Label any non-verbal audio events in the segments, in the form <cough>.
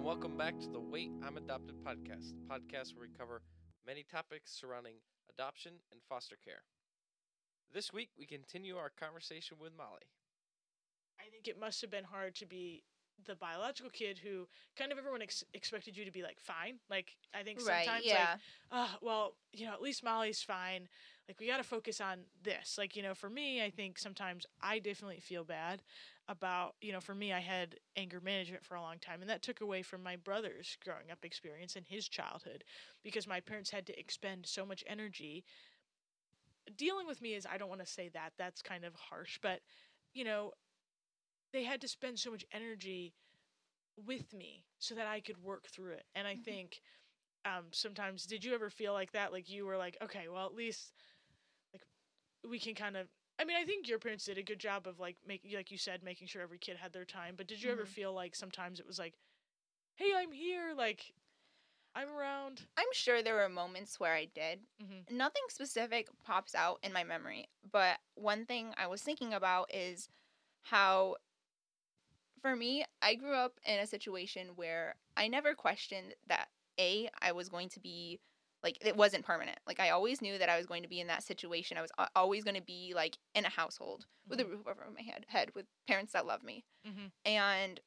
and welcome back to the Wait I'm Adopted podcast, the podcast where we cover many topics surrounding adoption and foster care. This week, we continue our conversation with Molly. I think it must have been hard to be the biological kid who kind of everyone ex- expected you to be like fine. Like I think Right, sometimes yeah. like, uh, well, you know, at least Molly's fine. Like we got to focus on this. Like you know, for me, I think sometimes I definitely feel bad about you know, for me, I had anger management for a long time, and that took away from my brother's growing up experience and his childhood because my parents had to expend so much energy dealing with me is I don't want to say that that's kind of harsh, but you know, they had to spend so much energy with me so that I could work through it. And I think um sometimes did you ever feel like that like you were like okay, well at least we can kind of I mean, I think your parents did a good job of like making like you said making sure every kid had their time, but did you ever Mhm. feel like sometimes it was like hey, I'm here, like I'm around. I'm sure there were moments where I did. Mhm. Nothing specific pops out in my memory, but one thing I was thinking about is how, for me, I grew up in a situation where I never questioned that A, I was going to be like, it wasn't permanent. Like, I always knew that I was going to be in that situation. I was always going to be like in a household with a roof over my head, head with parents that love me. Mhm. And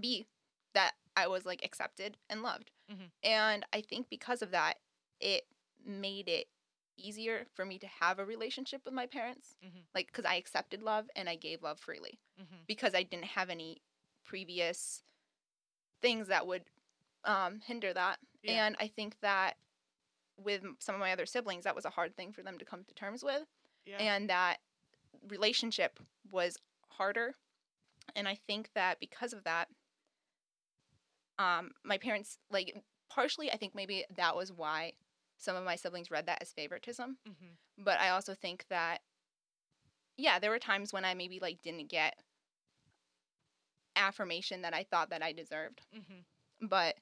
B, that I was like accepted and loved. Mhm. And I think because of that, it made it easier for me to have a relationship with my parents. Mhm. Like, because I accepted love and I gave love freely Mhm. because I didn't have any previous things that would um, hinder that. Yeah. And I think that with some of my other siblings, that was a hard thing for them to come to terms with Yeah. and that relationship was harder and i think that because of that um my parents like partially i think maybe that was why some of my siblings read that as favoritism Mhm. but i also think that yeah there were times when i maybe like didn't get affirmation that i thought that i deserved Mhm. but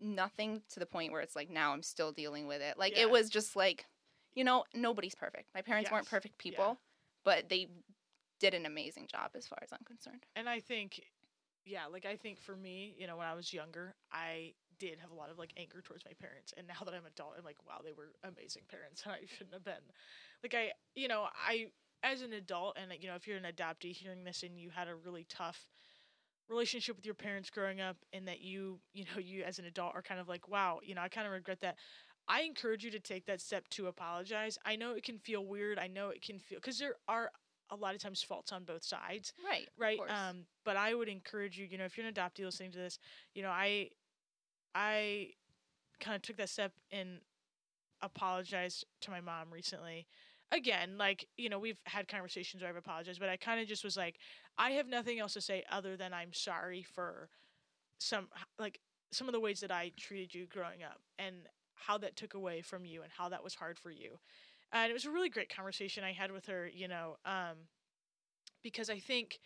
nothing to the point where it's like now I'm still dealing with it. Like Yeah. it was just like, you know, nobody's perfect. My parents weren't perfect people, Yeah. but they did an amazing job as far as I'm concerned. And I think, yeah, like I think for me, you know, when I was younger, I did have a lot of like anger towards my parents. And now that I'm adult, I'm like, wow, they were amazing parents. And <laughs> I shouldn't have been. Like, I, you know, I, as an adult, and, you know, if you're an adoptee hearing this and you had a really tough relationship with your parents growing up and that you, you know, you as an adult are kind of like, wow, you know, I kind of regret that. I encourage you to take that step to apologize. I know it can feel weird. I know it can feel, because there are a lot of times faults on both sides Right. right um but i would encourage you you know if you're an adoptee listening to this you know i i kind of took that step and apologized to my mom recently again like you know we've had conversations where i've apologized but i kind of just was like i have nothing else to say other than i'm sorry for some like some of the ways that i treated you growing up and how that took away from you and how that was hard for you and it was a really great conversation i had with her you know um because i think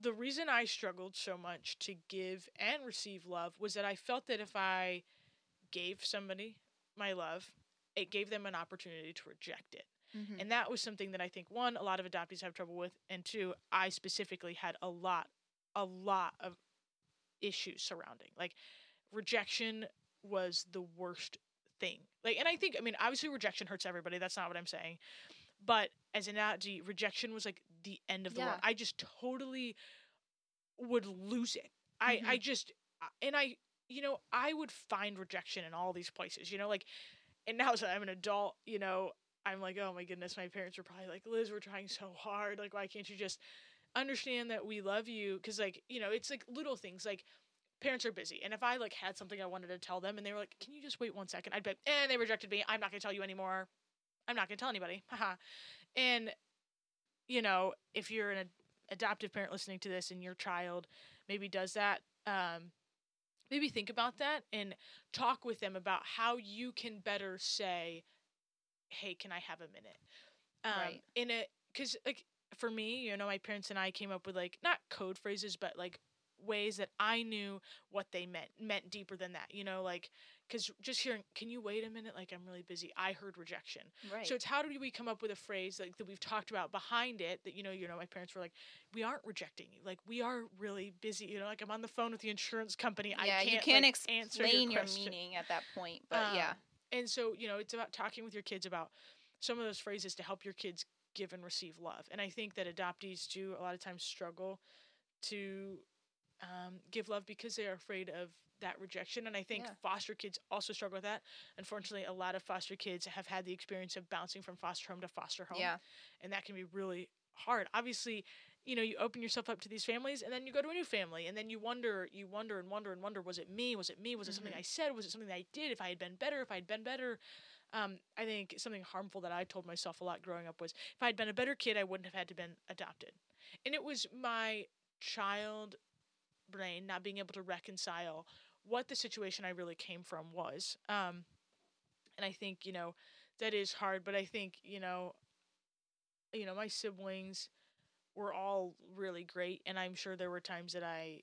the reason I struggled so much to give and receive love was that I felt that if I gave somebody my love, it gave them an opportunity to reject it. Mhm. And that was something that I think one, a lot of adoptees have trouble with, and two, I specifically had a lot, a lot of issues surrounding. Like rejection was the worst thing. Like, and I think, I mean, obviously rejection hurts everybody. That's not what I'm saying. But as an adoptee, rejection was like the end of the Yeah. world. I just totally would lose it. I, I just, and I, you know, I would find rejection in all these places, you know, like, and now that I'm an adult, you know, I'm like, oh my goodness, my parents were probably like, Liz, we're trying so hard. Like, why can't you just understand that we love you? Cause like, you know, it's like little things like parents are busy. And if I like had something I wanted to tell them and they were like, can you just wait one second? I'd be like, eh, they rejected me. I'm not going to tell you anymore. I'm not going to tell anybody. <laughs> Haha. and, you know, if you're an ad- adoptive parent listening to this and your child maybe does that, um, maybe think about that and talk with them about how you can better say, hey, can I have a minute? Um, Right. In a, because like for me, you know, my parents and I came up with like not code phrases, but like ways that I knew what they meant meant deeper than that. You know, like because just hearing, can you wait a minute? Like, I'm really busy. I heard rejection. Right. So it's how do we come up with a phrase like that we've talked about behind it that you know you know my parents were like we aren't rejecting you like we are really busy you know like I'm on the phone with the insurance company yeah, I can't you can't like, explain your, your, meaning at that point, but yeah. And so you know it's about talking with your kids about some of those phrases to help your kids give and receive love. And I think that adoptees do a lot of times struggle to um, give love because they are afraid of that rejection. And I think Yeah. foster kids also struggle with that. Unfortunately a lot of foster kids have had the experience of bouncing from foster home to foster home. Yeah. and that can be really hard. Obviously you know you open yourself up to these families and then you go to a new family and then you wonder you wonder and wonder and wonder was it me? Was it me? Was it something Mhm. i said? Was it something that i did? If i had been better if i had been better. Um, i think something harmful that i told myself a lot growing up was if i'd been a better kid i wouldn't have had to been adopted. And it was my child brain not being able to reconcile what the situation i really came from was. Um, and i think you know that is hard but i think you know you know my siblings were all really great and i'm sure there were times that i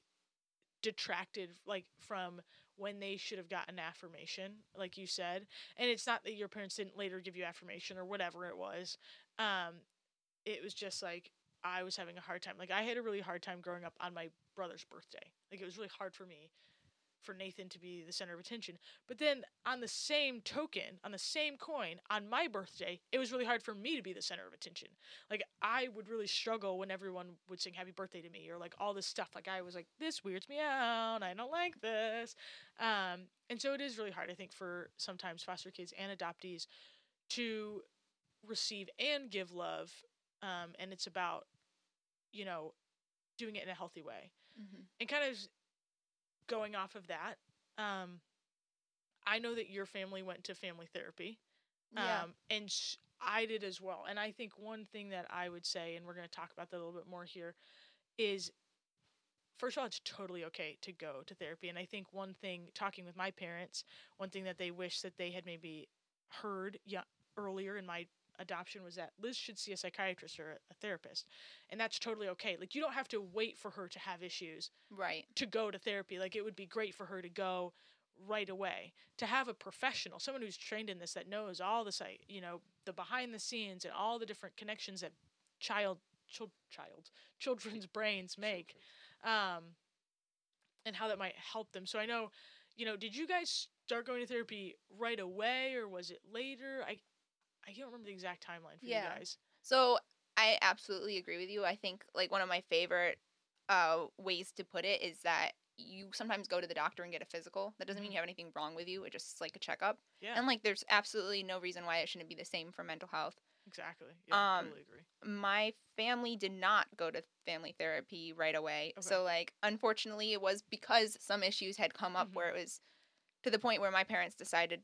detracted like from when they should have gotten affirmation like you said and it's not that your parents didn't later give you affirmation or whatever it was um it was just like i was having a hard time like i had a really hard time growing up on my brother's birthday like it was really hard for me for Nathan to be the center of attention. But then on the same token, on the same coin, on my birthday, it was really hard for me to be the center of attention. Like I would really struggle when everyone would sing happy birthday to me or like all this stuff. Like I was like, this weirds me out. I don't like this. Um, and so it is really hard, I think, for sometimes foster kids and adoptees to receive and give love. Um, and it's about, you know, doing it in a healthy way hmm and kind of going off of that, um, I know that your family went to family therapy, Yeah. um, and I did as well. And I think one thing that I would say, and we're going to talk about that a little bit more here, is first of all, it's totally okay to go to therapy. And I think one thing, talking with my parents, one thing that they wish that they had maybe heard yeah, earlier in my adoption was that Liz should see a psychiatrist or a, therapist. And that's totally okay. Like, you don't have to wait for her to have issues right. to go to therapy. Like it would be great for her to go right away. To have a professional, someone who's trained in this that knows all the site, you know, the behind the scenes and all the different connections that child chil- child <laughs> children's brains make um and how that might help them. So I know, you know, did you guys start going to therapy right away or was it later? I I can't remember the exact timeline for Yeah. you guys. So I absolutely agree with you. I think like one of my favorite uh, ways to put it is that you sometimes go to the doctor and get a physical. That doesn't mean you have anything wrong with you. It's just like a checkup. Yeah, And like there's absolutely no reason why it shouldn't be the same for mental health. exactly. Yeah, um, totally agree. My family did not go to family therapy right away. Okay. So like unfortunately it was because some issues had come up Mhm. where it was to the point where my parents decided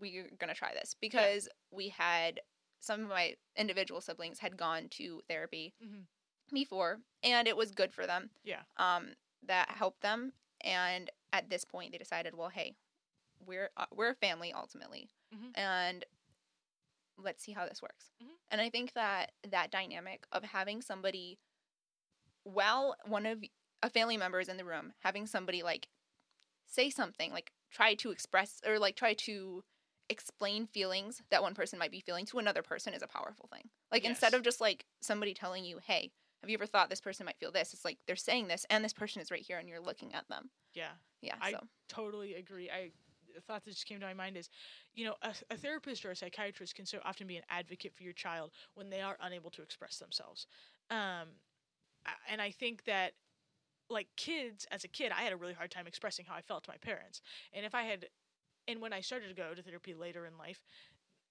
we're going to try this because we had some of my individual siblings had gone to therapy Mhm. before and it was good for them. Yeah. Um that helped them and at this point they decided, well, hey, we're uh, we're a family ultimately. Mhm. And let's see how this works. Mhm. And I think that that dynamic of having somebody while one of a family member is in the room, having somebody like say something, like try to express or like try to explain feelings that one person might be feeling to another person is a powerful thing. Like instead of just like somebody telling you, "Hey, have you ever thought this person might feel this?" It's like they're saying this and this person is right here and you're looking at them. Yeah. Yeah, I- so totally agree. I the thought that just came to my mind is, you know, a, a therapist or a psychiatrist can so often be an advocate for your child when they are unable to express themselves. Um, and I think that, like kids, as a kid, I had a really hard time expressing how I felt to my parents. And if I had, and when I started to go to therapy later in life,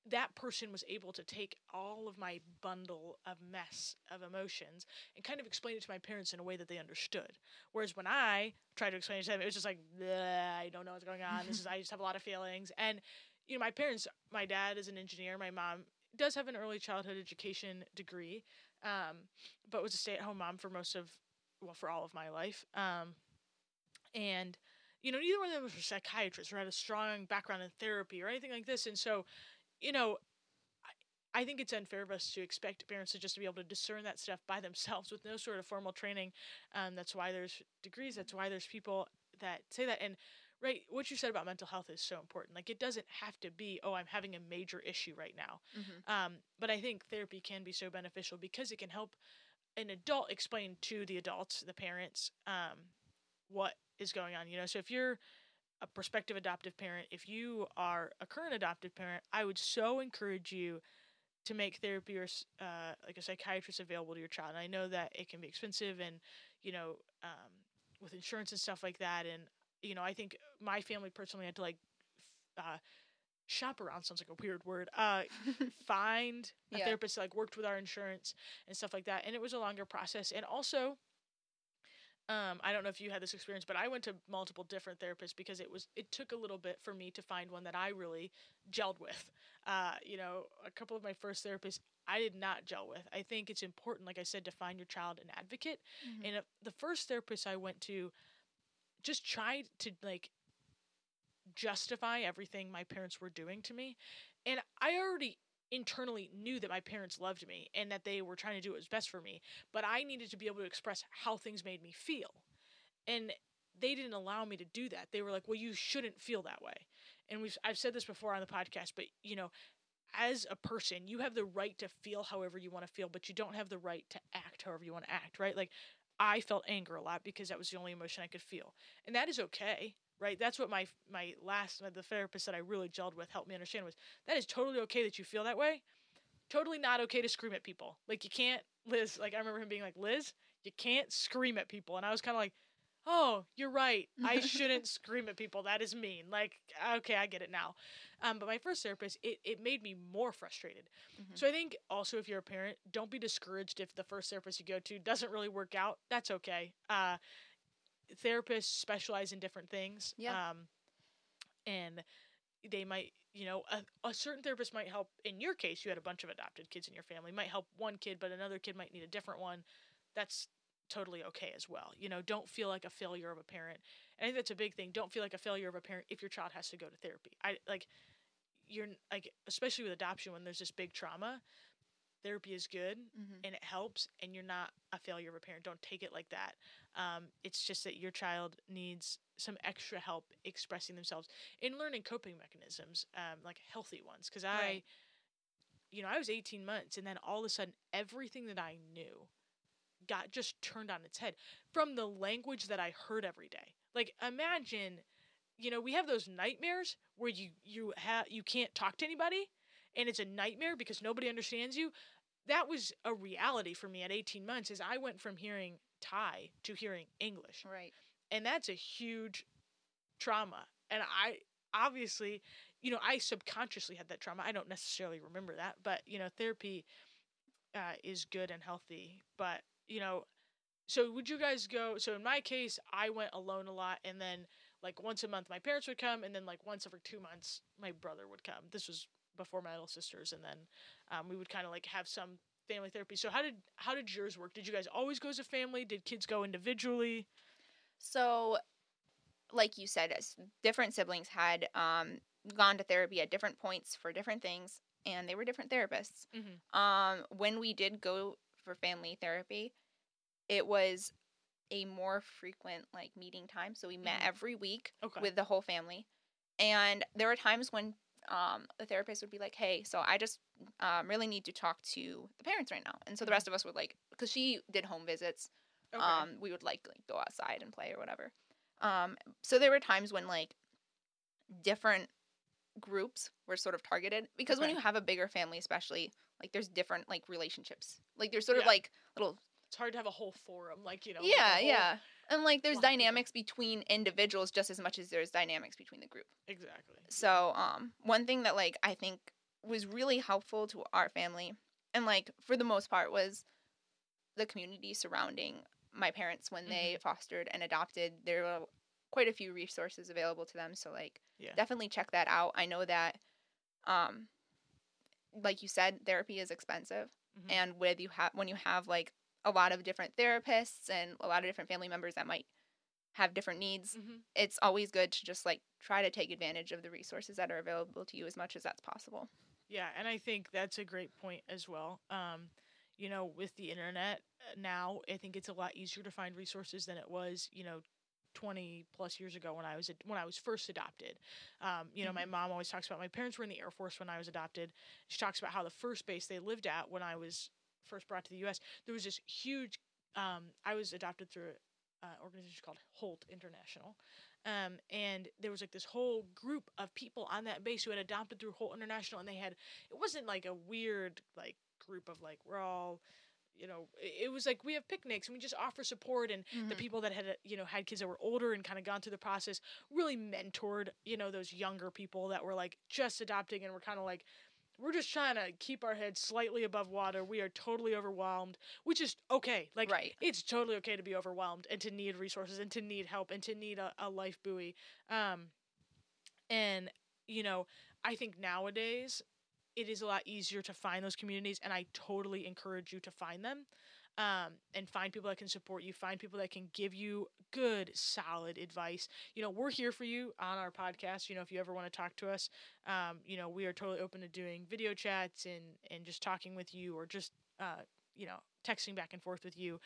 that person was able to take all of my bundle of mess of emotions and kind of explain it to my parents in a way that they understood. Whereas when I tried to explain it to them, it was just like, I don't know what's going on. This is I just have a lot of feelings. And you know, my parents, my dad is an engineer. My mom does have an early childhood education degree, um, but was a stay-at-home mom for most of, well, for all of my life. Um, and you know, neither one of them was a psychiatrist or had a strong background in therapy or anything like this. And so, you know, I, I think it's unfair of us to expect parents to just to be able to discern that stuff by themselves with no sort of formal training. Um, that's why there's degrees. That's why there's people that say that. And right what you said about mental health is so important like it doesn't have to be oh i'm having a major issue right now Mhm. um, but i think therapy can be so beneficial because it can help an adult explain to the adults the parents um, what is going on you know so if you're a prospective adoptive parent if you are a current adoptive parent i would so encourage you to make therapy or uh, like a psychiatrist available to your child and i know that it can be expensive and you know um, with insurance and stuff like that and you know i think my family personally had to like uh, shop around sounds like a weird word uh, <laughs> find a Yeah. therapist that like worked with our insurance and stuff like that and it was a longer process and also um, I don't know if you had this experience, but I went to multiple different therapists because it was it took a little bit for me to find one that I really gelled with. Uh, you know, a couple of my first therapists I did not gel with. I think it's important, like I said, to find your child an advocate. Mhm. And uh, the first therapist I went to just tried to like justify everything my parents were doing to me. And I already internally knew that my parents loved me and that they were trying to do what was best for me, but I needed to be able to express how things made me feel. And they didn't allow me to do that. They were like, "Well, you shouldn't feel that way." And we've I've said this before on the podcast, but you know, as a person, you have the right to feel however you want to feel, but you don't have the right to act however you want to act, right? Like I felt anger a lot because that was the only emotion I could feel. And that is okay, right? That's what my my last the therapist that I really gelled with helped me understand was that is totally okay that you feel that way. Totally not okay to scream at people. Like you can't Liz, like I remember him being like, "Liz, you can't scream at people." And I was kind of like, "Oh, you're right. I shouldn't <laughs> scream at people. That is mean." Like, okay, I get it now. Um, but my first therapist, it, it made me more frustrated. Mhm. So I think also if you're a parent, don't be discouraged if the first therapist you go to doesn't really work out. That's okay. Uh, therapists specialize in different things. Yeah. Um, and they might, you know, a, a certain therapist might help. In your case, you had a bunch of adopted kids in your family. Might help one kid, but another kid might need a different one. That's totally okay as well. You know, don't feel like a failure of a parent. And I think that's a big thing. Don't feel like a failure of a parent if your child has to go to therapy. I like you're like especially with adoption when there's this big trauma, therapy is good Mhm. and it helps and you're not a failure of a parent. Don't take it like that. Um, it's just that your child needs some extra help expressing themselves and learning coping mechanisms, um, like healthy ones. Because I, Right. you know, I was 18 months and then all of a sudden everything that I knew got just turned on its head from the language that I heard every day. Like imagine, you know, we have those nightmares where you you have you can't talk to anybody and it's a nightmare because nobody understands you. That was a reality for me at 18 months is I went from hearing Thai to hearing English. Right. And that's a huge trauma. And I obviously, you know, I subconsciously had that trauma. I don't necessarily remember that, but you know, therapy uh, is good and healthy. But you know, so would you guys go? So in my case, I went alone a lot, and then like once a month, my parents would come, and then like once every two months, my brother would come. This was before my little sisters, and then um, we would kind of like have some family therapy. So how did how did yours work? Did you guys always go as a family? Did kids go individually? So, like you said, as different siblings had um, gone to therapy at different points for different things, and they were different therapists. Mhm. Um, when we did go for family therapy, it was a more frequent like meeting time. So we met Mhm. every week Okay. with the whole family, and there were times when um, the therapist would be like, "Hey, so I just um, really need to talk to the parents right now," and so the Mhm. rest of us would like, because she did home visits okay. um we would like, like go outside and play or whatever um so there were times when like different groups were sort of targeted because when you have a bigger family especially like there's different like relationships like there's sort of like little it's hard to have a whole forum, like you know. yeah whole- yeah and like there's dynamics between individuals just as much as there's dynamics between the group Exactly. so um one thing that like i think was really helpful to our family and like for the most part was the community surrounding my parents when they Mm-hmm. fostered and adopted there were quite a few resources available to them so like Yeah. definitely check that out i know that um like you said therapy is expensive Mhm. and with you have when you have like a lot of different therapists and a lot of different family members that might have different needs Mhm. it's always good to just like try to take advantage of the resources that are available to you as much as that's possible. Yeah, and I think that's a great point as well. Um, you know, with the internet uh, now, I think it's a lot easier to find resources than it was, you know, 20 plus years ago when I was ad- when I was first adopted. Um, you know, my mom always talks about my parents were in the Air Force when I was adopted. She talks about how the first base they lived at when I was first brought to the U.S. there was this huge. Um, I was adopted through an uh, organization called Holt International, um, and there was like this whole group of people on that base who had adopted through Holt International, and they had it wasn't like a weird like group of like we're all you know it was like we have picnics and we just offer support and the Mhm. people that had you know had kids that were older and kind of gone through the process really mentored you know those younger people that were like just adopting and were kind of like we're just trying to keep our heads slightly above water. We are totally overwhelmed which is okay. Like right. it's totally okay to be overwhelmed and to need resources and to need help and to need a, a life buoy. Um and you know i think nowadays it is a lot easier to find those communities and i totally encourage you to find them um, and find people that can support you find people that can give you good solid advice. You know we're here for you on our podcast you know if you ever want to talk to us. Um, you know we are totally open to doing video chats and and just talking with you or just uh, you know texting back and forth with you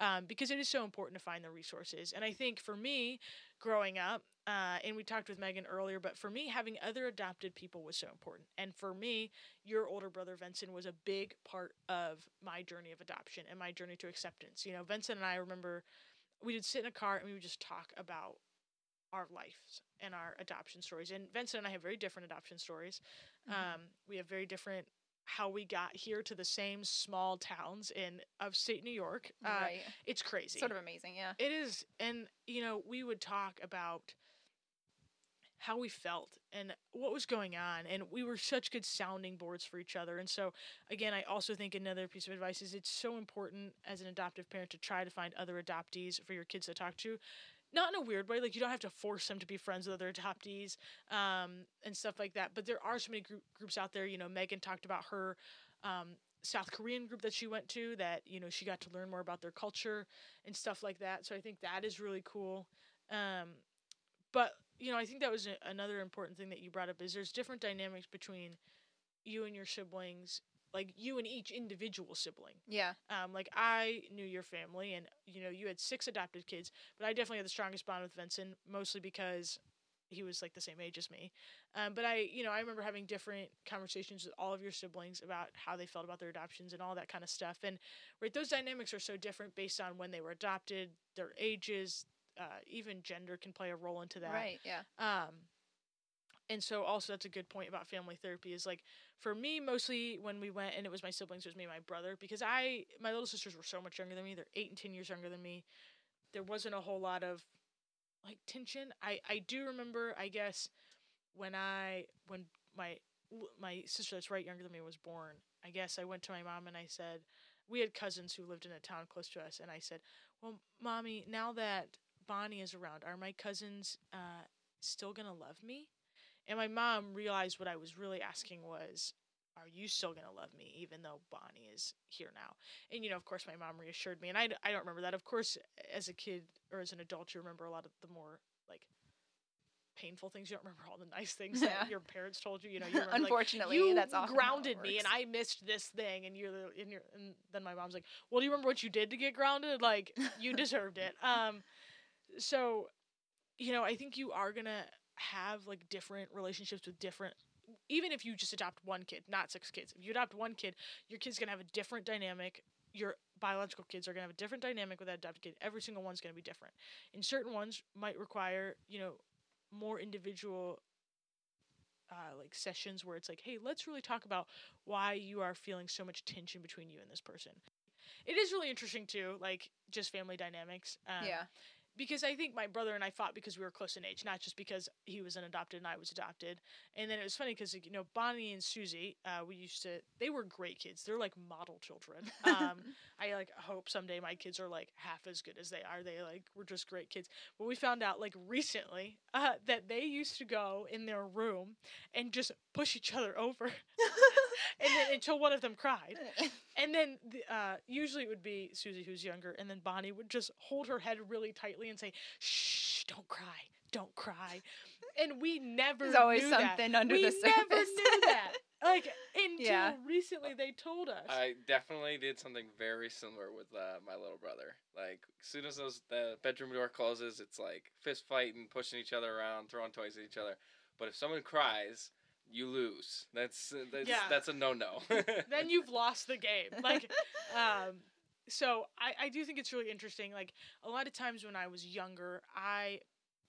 um, because it is so important to find the resources. And i think for me growing up uh, and we talked with megan earlier but for me having other adopted people was so important. And for me your older brother vincent was a big part of my journey of adoption and my journey to acceptance. You know vincent and i remember we would sit in a car and we would just talk about our lives and our adoption stories and vincent and i have very different adoption stories Mhm. um, we have very different how we got here to the same small towns in upstate New York. Uh, right. It's crazy. Sort of amazing. Yeah. It is, and you know, we would talk about how we felt and what was going on, and we were such good sounding boards for each other. And so, again, I also think another piece of advice is it's so important as an adoptive parent to try to find other adoptees for your kids to talk to. Not in a weird way, like you don't have to force them to be friends with other adoptees um, and stuff like that. But there are so many group, groups out there. You know, Megan talked about her um, South Korean group that she went to that you know she got to learn more about their culture and stuff like that. So I think that is really cool. Um, but you know, I think that was a, another important thing that you brought up is there's different dynamics between you and your siblings, like you and each individual sibling. Yeah. Um, like I knew your family, and you know you had six adopted kids, but I definitely had the strongest bond with Vincent, mostly because he was like the same age as me. Um, but I, you know, I remember having different conversations with all of your siblings about how they felt about their adoptions and all that kind of stuff. And right, those dynamics are so different based on when they were adopted, their ages, uh, even gender can play a role into that. Right. Yeah. Um, and so also that's a good point about family therapy is like for me mostly when we went and it was my siblings it was me and my brother because I my little sisters were so much younger than me they're eight and ten years younger than me there wasn't a whole lot of like tension I I do remember I guess when I when my my sister that's right younger than me was born I guess I went to my mom and I said we had cousins who lived in a town close to us and I said well mommy now that Bonnie is around are my cousins uh still gonna love me and my mom realized what I was really asking was, Are you still going to love me even though Bonnie is here now? And, you know, of course, my mom reassured me. And I, I don't remember that. Of course, as a kid or as an adult, you remember a lot of the more, like, painful things. You don't remember all the nice things Yeah. that your parents told you. You know, <laughs> you remember, like, Unfortunately, you that's how grounded me and. I missed this thing and you're and you're and then my mom's like, "Well, do you remember what you did to get grounded? Like you <laughs> deserved it." Um so you know, I think you are going to have like different relationships with different even if you just adopt one kid, not six kids. If you adopt one kid, your kid's going to have a different dynamic. Your biological kids are going to have a different dynamic with that adopted kid. Every single one's going to be different. And certain ones might require, you know, more individual uh, like sessions where it's like, hey, let's really talk about why you are feeling so much tension between you and this person. It is really interesting too, like just family dynamics. Um, yeah. Because I think my brother and I fought because we were close in age, not just because he was an adopted and I was adopted. And then it was funny because you know Bonnie and Susie, uh, we used to they were great kids. They're like model children. <laughs> Um, I like hope someday my kids are like half as good as they are. They like were just great kids. But we found out like recently uh, that they used to go in their room and just push each other over, <laughs> and then until one of them cried. <laughs> And then the, uh, usually it would be Susie who's younger, and then Bonnie would just hold her head really tightly and say, "Shh, don't cry, don't cry." And we never There's always knew that. something under we the never surface. knew that. <laughs> like until Yeah. recently they told us. I definitely did something very similar with uh, my little brother. Like as soon as those the bedroom door closes, it's like fist fighting, pushing each other around, throwing toys at each other. But if someone cries, you lose. That's uh, that's Yeah. that's a no no. <laughs> then you've lost the game. Like, um, so I, I do think it's really interesting. Like a lot of times when I was younger, I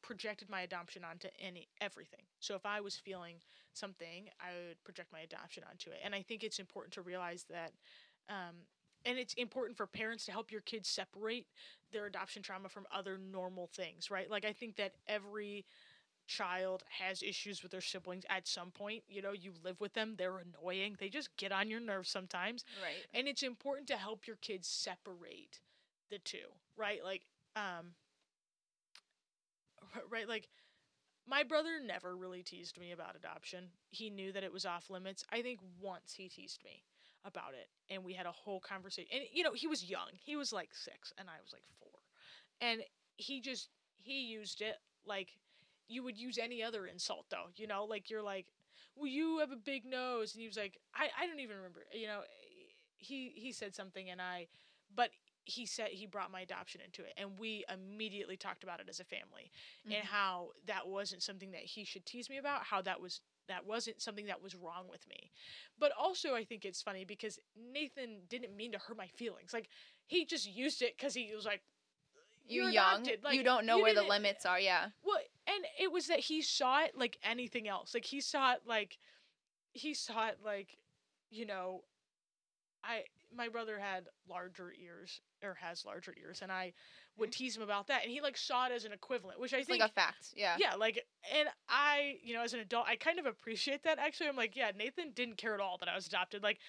projected my adoption onto any everything. So if I was feeling something, I would project my adoption onto it. And I think it's important to realize that. Um, and it's important for parents to help your kids separate their adoption trauma from other normal things, right? Like I think that every child has issues with their siblings at some point. You know, you live with them, they're annoying, they just get on your nerves sometimes. Right. And it's important to help your kids separate the two, right? Like, um, right, like my brother never really teased me about adoption. He knew that it was off limits. I think once he teased me about it, and we had a whole conversation. And you know, he was young. He was like six, and I was like four, and he just he used it like you would use any other insult, though. You know, like you're like, well, you have a big nose, and he was like, I I don't even remember. You know, he he said something, and I, but he said he brought my adoption into it and we immediately talked about it as a family and Mhm. how that wasn't something that he should tease me about how that was that wasn't something that was wrong with me but also i think it's funny because nathan didn't mean to hurt my feelings like he just used it because he was like You're, "You're young. adopted." Like, you don't know you where the limits are. Yeah. well, and it was that he saw it like anything else. Like he saw it like he saw it like you know, I my brother had larger ears or has larger ears, and I would mm. tease him about that, and he like saw it as an equivalent, which I It's think like a fact. Yeah. yeah, like, and I, you know, as an adult, I kind of appreciate that. Actually, I'm like, yeah, Nathan didn't care at all that I was adopted. Like,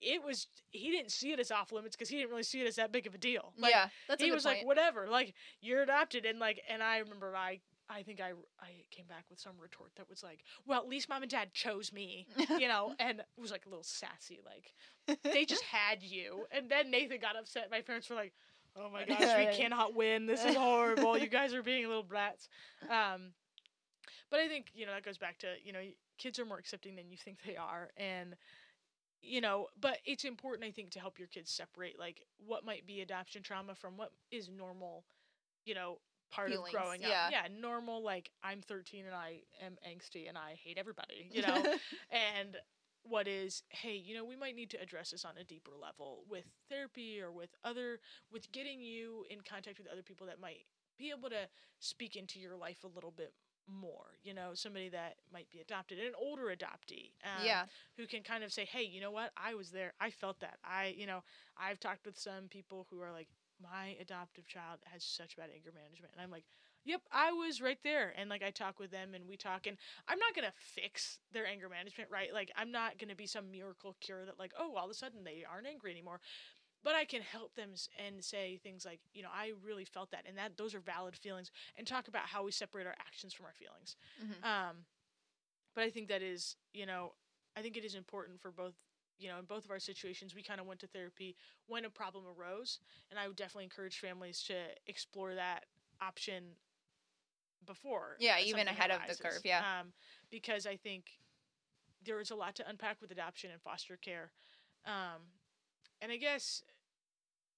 it was he didn't see it as off limits because he didn't really see it as that big of a deal. Like, yeah. That's a he was point. like, whatever, like you're adopted, and like, and I remember I, I think I, I came back with some retort that was like, well, at least mom and dad chose me, you know, <laughs> and it was like a little sassy, like they just had you, and then Nathan got upset. My parents were like, oh my gosh, we <laughs> cannot win. This is horrible. You guys are being little brats. Um, but I think you know that goes back to you know kids are more accepting than you think they are, and you know, but it's important I think to help your kids separate like what might be adoption trauma from what is normal, you know, part Feelings, of growing yeah. up. Yeah, normal like I'm 13 and I am angsty and I hate everybody, you know, <laughs> and what is hey you know we might need to address this on a deeper level with therapy or with other with getting you in contact with other people that might be able to speak into your life a little bit more you know somebody that might be adopted an older adoptee um, yeah. who can kind of say hey you know what i was there i felt that i you know i've talked with some people who are like my adoptive child has such bad anger management and i'm like yep i was right there and like i talk with them and we talk and i'm not gonna fix their anger management right? Like i'm not gonna be some miracle cure that like oh all of a sudden they aren't angry anymore. But i can help them and say things like you know i really felt that and that those are valid feelings and talk about how we separate our actions from our feelings. Mhm. um but i think that is you know i think it is important for both you know in both of our situations we kind of went to therapy when a problem arose and i would definitely encourage families to explore that option before Yeah, even ahead of the curve, yeah. um because i think there is a lot to unpack with adoption and foster care um and i guess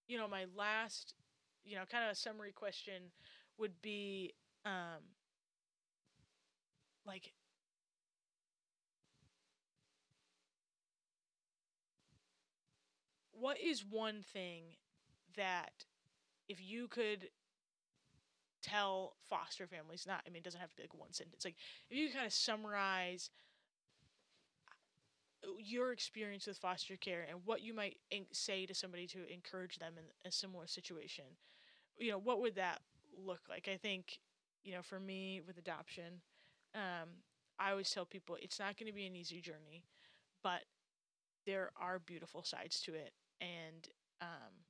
you know my last you know kind of a summary question would be um like what is one thing that if you could tell foster families not i mean it doesn't have to be like one sentence like if you kind of summarize uh, your experience with foster care and what you might en- say to somebody to encourage them in a similar situation you know what would that look like? I think you know for me with adoption um, i always tell people it's not going to be an easy journey but there are beautiful sides to it and um,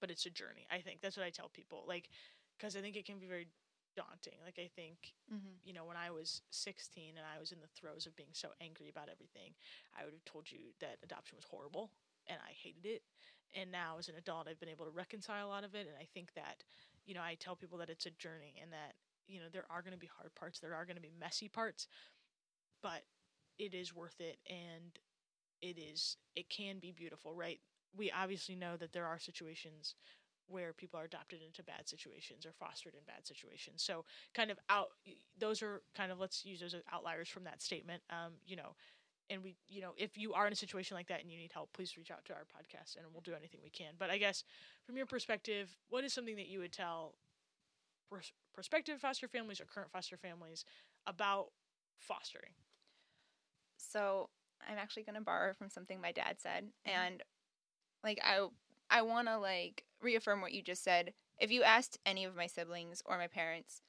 but it's a journey i think that's what i tell people like because i think it can be very daunting like i think Mhm. you know, when I was 16 and I was in the throes of being so angry about everything, I would have told you that adoption was horrible and I hated it. And now as an adult, I've been able to reconcile a lot of it. And I think that, you know, I tell people that it's a journey and that, you know, there are going to be hard parts, there are going to be messy parts, but it is worth it and it is it can be beautiful, right? We obviously know that there are situations where people are adopted into bad situations or fostered in bad situations. So kind of out those are kind of let's use those as outliers from that statement. Um, you know, and we you know if you are in a situation like that and you need help please reach out to our podcast and we'll do anything we can but i guess from your perspective what is something that you would tell pros- prospective foster families or current foster families about fostering So I'm actually gonna borrow from something my dad said, Mhm. and like I I want to like reaffirm what you just said. If you asked any of my siblings or my parents,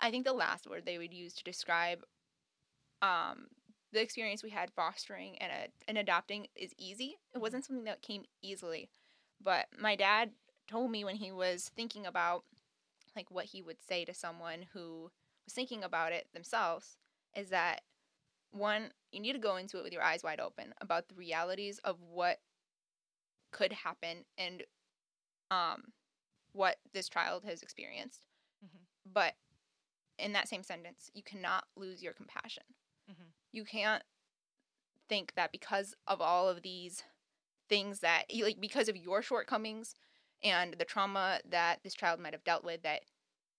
I think the last word they would use to describe um the experience we had fostering and a, and adopting is easy. It wasn't something that came easily, but my dad told me when he was thinking about like what he would say to someone who was thinking about it themselves is that one you need to go into it with your eyes wide open about the realities of what could happen and um what this child has experienced Mhm. but in that same sentence you cannot lose your compassion Mhm. you can't think that because of all of these things that like because of your shortcomings and the trauma that this child might have dealt with that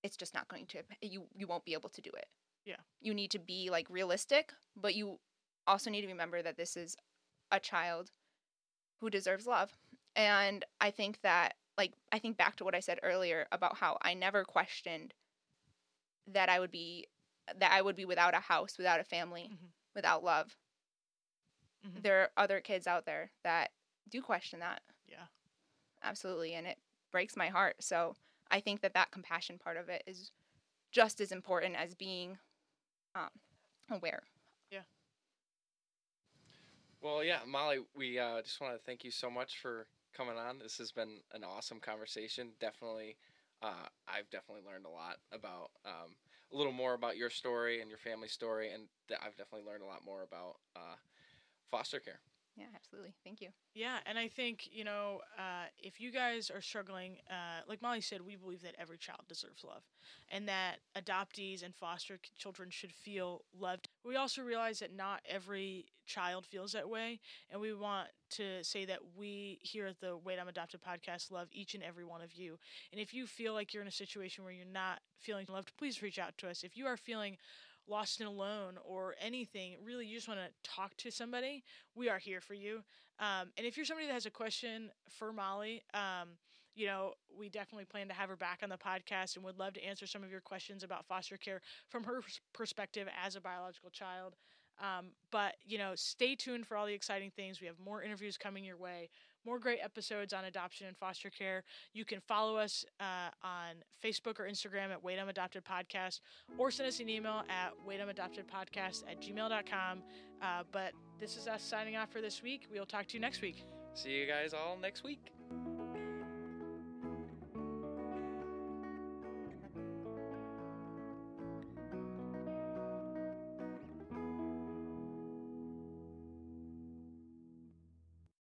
it's just not going to you you won't be able to do it Yeah. you need to be like realistic but you also need to remember that this is a child who deserves love and i think that like i think back to what i said earlier about how i never questioned that i would be that i would be without a house without a family Mhm. without love Mhm. there are other kids out there that do question that yeah absolutely and it breaks my heart so i think that that compassion part of it is just as important as being um, aware Yeah. Well, yeah, Molly, we uh, just want to thank you so much for coming on. This has been an awesome conversation. Definitely, uh, I've definitely learned a lot about um, a little more about your story and your family story, and th- I've definitely learned a lot more about uh, foster care. Yeah absolutely thank you Yeah, and I think you know uh, if you guys are struggling, uh, like Molly said, we believe that every child deserves love, and that adoptees and foster children should feel loved. We also realize that not every child feels that way, and we want to say that we here at the Wait I'm Adopted podcast love each and every one of you. And if you feel like you're in a situation where you're not feeling loved, please reach out to us. If you are feeling lost and alone or anything, really you just want to talk to somebody, we are here for you. Um, and if you're somebody that has a question for Molly, um, you know, we definitely plan to have her back on the podcast and would love to answer some of your questions about foster care from her perspective as a biological child. Um, but, you know, stay tuned for all the exciting things. We have more interviews coming your way, more great episodes on adoption and foster care. You can follow us uh, on Facebook or Instagram at Wait I'm Adopted Podcast or send us an email at waitimadoptedpodcast at gmail.com. Uh, but this is us signing off for this week. We'll talk to you next week. See you guys all next week.